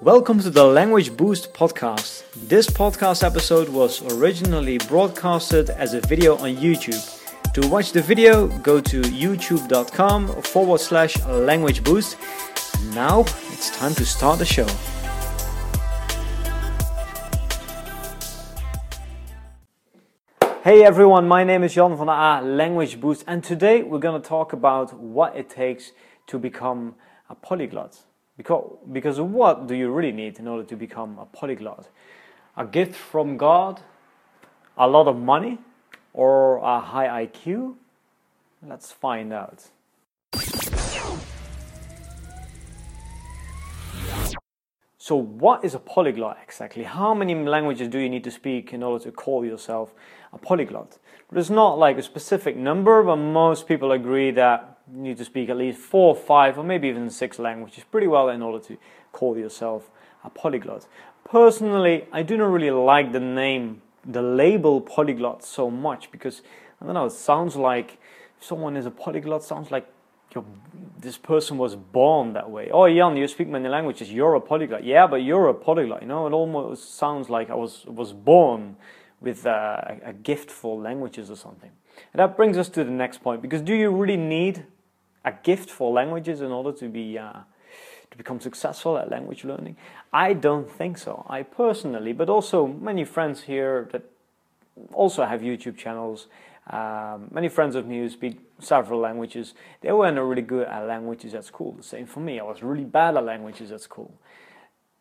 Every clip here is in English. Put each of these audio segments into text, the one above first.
Welcome to the Language Boost podcast. This podcast episode was originally broadcasted as a video on YouTube. To watch the video, go to youtube.com forward slash language boost. Now it's time to start the show. Hey everyone, my name is Jan van der Aa, Language Boost, and today we're going to talk about what it takes to become a polyglot. Because, because what do you really need in order to become a polyglot? A gift from God? A lot of money? Or a high IQ? Let's find out. So, what is a polyglot exactly? How many languages do you need to speak in order to call yourself a polyglot? There's not like a specific number, but most people agree that need to speak at least four, five, or maybe even six languages pretty well in order to call yourself a polyglot. Personally, I do not really like the name, the label polyglot so much because I don't know, it sounds like someone is a polyglot, sounds like this person was born that way. Oh, Jan, you speak many languages. You're a polyglot. Yeah, but you're a polyglot. You know, it almost sounds like I was was born with a, a gift for languages or something. And that brings us to the next point. Because do you really need a gift for languages in order to be uh, to become successful at language learning? I don't think so. I personally, but also many friends here that also have YouTube channels. Um, many friends of me who speak several languages, they weren't really good at languages at school. The same for me. I was really bad at languages at school.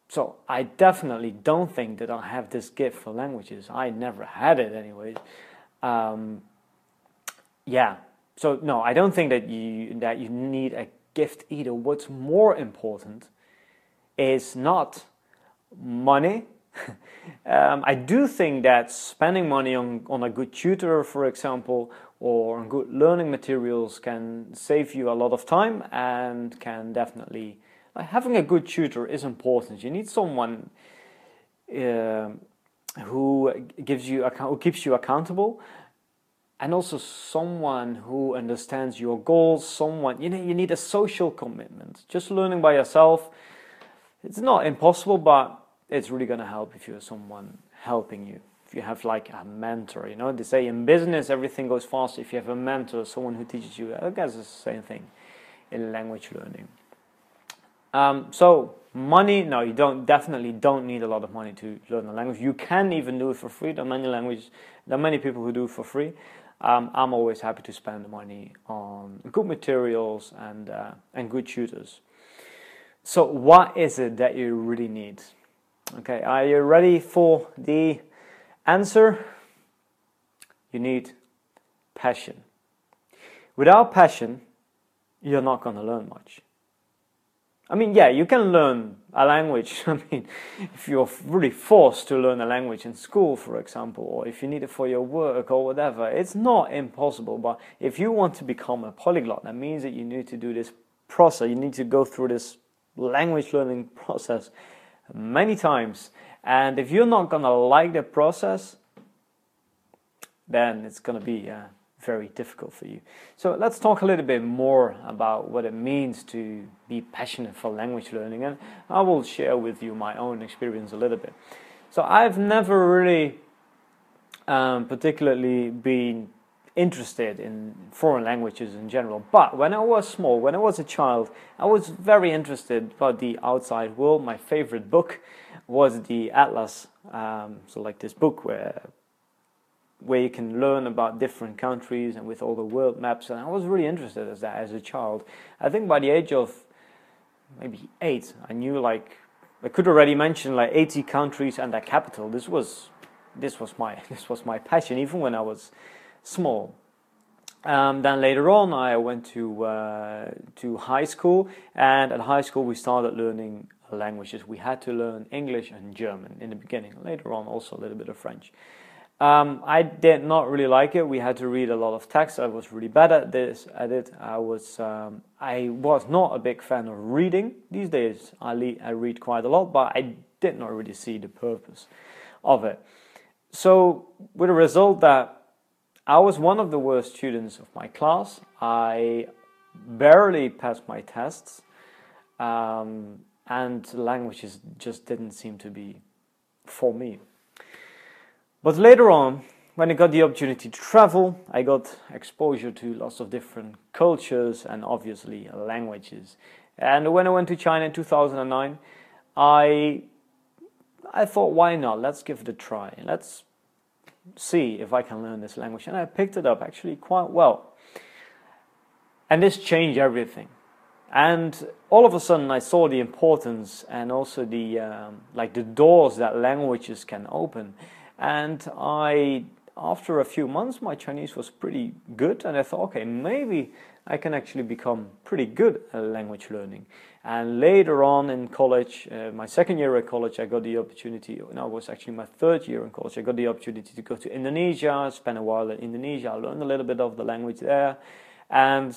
So I definitely don't think that I have this gift for languages. I never had it, anyways. Um, yeah, so no, I don't think that you that you need a gift either. What's more important is not money. um, I do think that spending money on, on a good tutor, for example, or on good learning materials can save you a lot of time and can definitely like having a good tutor is important. You need someone uh, who gives you who keeps you accountable and also someone who understands your goals someone you know you need a social commitment. Just learning by yourself it's not impossible but it's really going to help if you have someone helping you. If you have like a mentor you know they say in business everything goes fast. If you have a mentor someone who teaches you i guess it's the same thing in language learning. Um, so money no you don't definitely don't need a lot of money to learn a language. You can even do it for free. There are many languages there are many people who do it for free um, I'm always happy to spend the money on good materials and uh, and good tutors. So, what is it that you really need? Okay, are you ready for the answer? You need passion. Without passion, you're not going to learn much. I mean, yeah, you can learn a language. I mean, if you're really forced to learn a language in school, for example, or if you need it for your work or whatever, it's not impossible. But if you want to become a polyglot, that means that you need to do this process. You need to go through this language learning process many times. And if you're not to like the process, then it's to be uh, very difficult for you. So let's talk a little bit more about what it means to be passionate for language learning, and I will share with you my own experience a little bit. So I've never really um, particularly been interested in foreign languages in general. But when I was small, when I was a child, I was very interested about the outside world. My favorite book was the Atlas. Um, so, like this book where where you can learn about different countries and with all the world maps. And I was really interested as that as a child. I think by the age of maybe eight, I knew like I could already mention like 80 countries and their capital. This was this was my this was my passion even when I was small. Um, then later on, I went to uh, to high school, and at high school we started learning languages. We had to learn English and German in the beginning. Later on, also a little bit of French. Um, I did not really like it. We had to read a lot of text. I was really bad at this. At it, I was. Um, I was not a big fan of reading. These days, I, le- I read quite a lot, but I did not really see the purpose of it. So, with a result that I was one of the worst students of my class. I barely passed my tests. Um, and languages just didn't seem to be for me. But later on, when I got the opportunity to travel, I got exposure to lots of different cultures and obviously languages. And when I went to China in 2009, I I thought, why not? Let's give it a try. Let's see if I can learn this language. And I picked it up actually quite well. And this changed everything. And all of a sudden, I saw the importance and also the um, like the doors that languages can open. And I, after a few months, my Chinese was pretty good, and I thought, okay, maybe I can actually become pretty good at language learning. And later on in college, uh, my second year at college, I got the opportunity, no, it was actually my third year in college, I got the opportunity to go to Indonesia, spend a while in Indonesia, I learned a little bit of the language there. And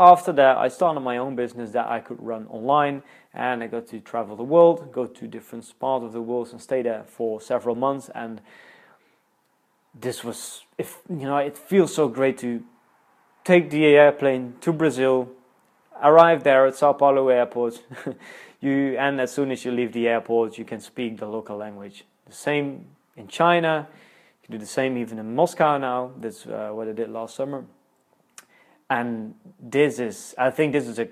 after that, I started my own business that I could run online, and I got to travel the world, go to different parts of the world, and stay there for several months. And this was, if you know, it feels so great to take the airplane to Brazil, arrive there at Sao Paulo airport, you and as soon as you leave the airport, you can speak the local language. The same in China. You can do the same even in Moscow now. That's uh, what I did last summer. And this is, I think, this is a,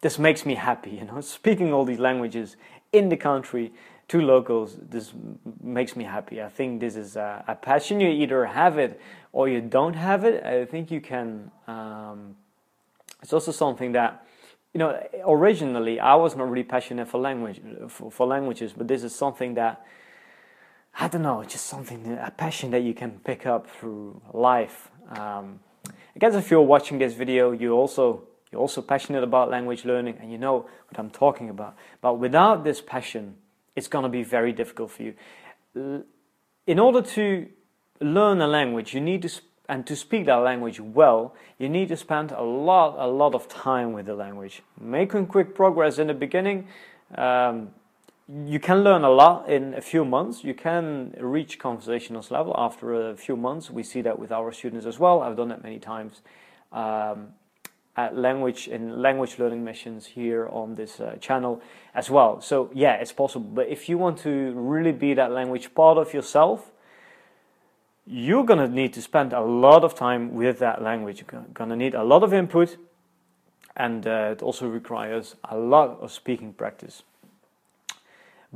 this makes me happy. You know, speaking all these languages in the country to locals, this makes me happy. I think this is a, a passion. You either have it or you don't have it. I think you can. Um, it's also something that you know originally I was not really passionate for language for, for languages, but this is something that I don't know, just something a passion that you can pick up through life. Um, I guess if you're watching this video, you also you're also passionate about language learning and you know what I'm talking about. But without this passion, it's going to be very difficult for you. In order to learn a language, you need to and to speak that language well, you need to spend a lot, a lot of time with the language. Making quick progress in the beginning, um, you can learn a lot in a few months. You can reach conversationalist level after a few months. We see that with our students as well. I've done that many times. Um, at language in language learning missions here on this uh, channel as well. So yeah, it's possible. But if you want to really be that language part of yourself, you're gonna need to spend a lot of time with that language. You're gonna need a lot of input, and uh, it also requires a lot of speaking practice.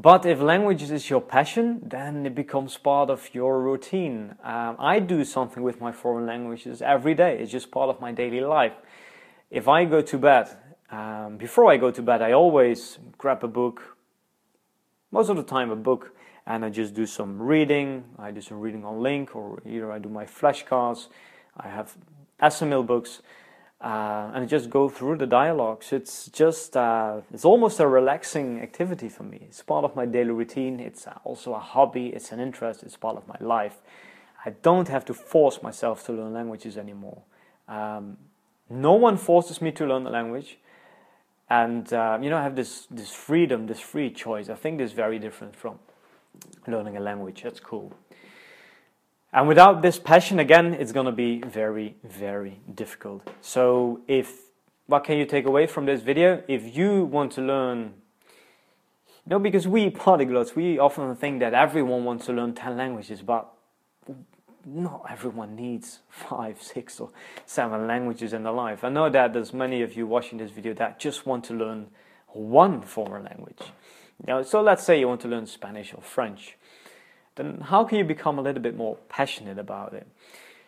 But if languages is your passion, then it becomes part of your routine. Um, I do something with my foreign languages every day. It's just part of my daily life if I go to bed, um, before I go to bed, I always grab a book, most of the time a book, and I just do some reading. I do some reading on LingQ, or either I do my flashcards. I have Assimil books, uh, and just go through the dialogues. It's just, uh, it's almost a relaxing activity for me. It's part of my daily routine. It's also a hobby. It's an interest. It's part of my life. I don't have to force myself to learn languages anymore. Um, no one forces me to learn the language. And, uh, you know, I have this, this freedom, this free choice. I think this is very different from learning a language. That's cool. And without this passion, again, it's going to be very, very difficult. So, if what can you take away from this video? If you want to learn, know, because we polyglots, we often think that everyone wants to learn 10 languages, but not everyone needs five, six, or seven languages in their life. I know that there's many of you watching this video that just want to learn one foreign language. Now, so let's say you want to learn Spanish or French. Then how can you become a little bit more passionate about it?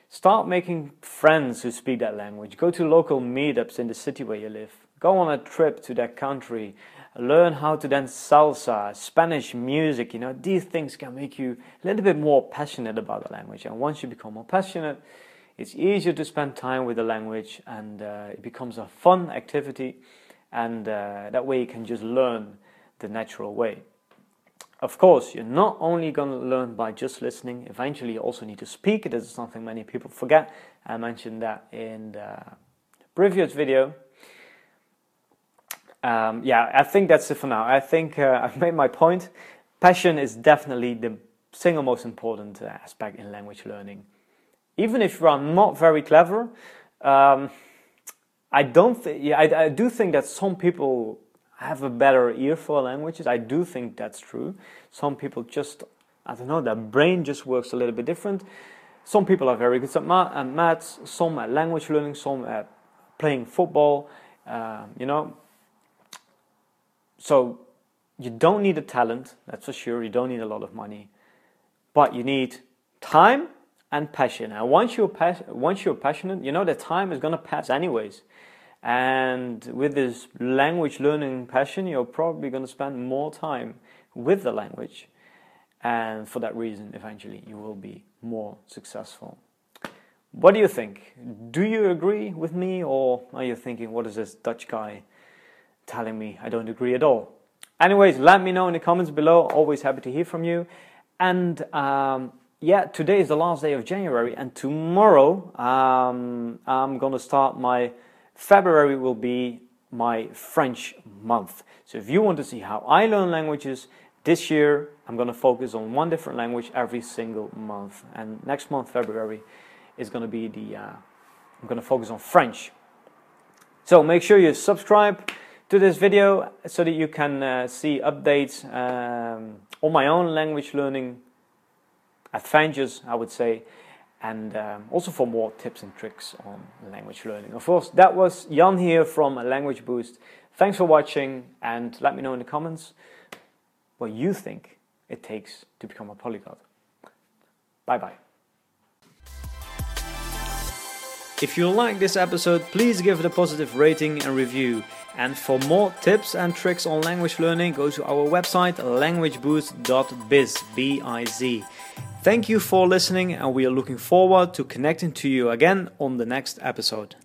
Start making friends who speak that language. Go to local meetups in the city where you live. Go on a trip to that country learn how to dance salsa, Spanish music, you know, these things can make you a little bit more passionate about the language. And once you become more passionate, it's easier to spend time with the language and uh, it becomes a fun activity. And uh, that way you can just learn the natural way. Of course, you're not only going to learn by just listening, eventually you also need to speak. This is something many people forget. I mentioned that in the previous video um, yeah, I think that's it for now. I think uh, I've made my point. Passion is definitely the single most important uh, aspect in language learning. Even if you are not very clever, um, I don't. Th- yeah, I, I, do think that some people have a better ear for languages. I do think that's true. Some people just, I don't know, their brain just works a little bit different. Some people are very good at, math, at maths, some at language learning, some at playing football, uh, you know. So you don't need a talent, that's for sure. You don't need a lot of money, but you need time and passion. And once you're pas- once you're passionate, you know that time is gonna pass anyways. And with this language learning passion, you're probably going to spend more time with the language. And for that reason, eventually, you will be more successful. What do you think? Do you agree with me, or are you thinking, what is this Dutch guy telling me? I don't agree at all. Anyways, let me know in the comments below. Always happy to hear from you. And um, yeah, today is the last day of January, and tomorrow um, I'm gonna start my February will be my French month. So if you want to see how I learn languages, this year I'm going to focus on one different language every single month. And next month, February, is going to be the, uh, I'm going to focus on French. So make sure you subscribe to this video so that you can uh, see updates um, on my own language learning adventures, I would say and um, also for more tips and tricks on language learning. Of course, that was Jan here from Language Boost. Thanks for watching and let me know in the comments what you think it takes to become a polyglot. Bye bye. If you like this episode, please give it a positive rating and review. And for more tips and tricks on language learning, go to our website languageboost.biz. B-I-Z. Thank you for listening, and we are looking forward to connecting to you again on the next episode.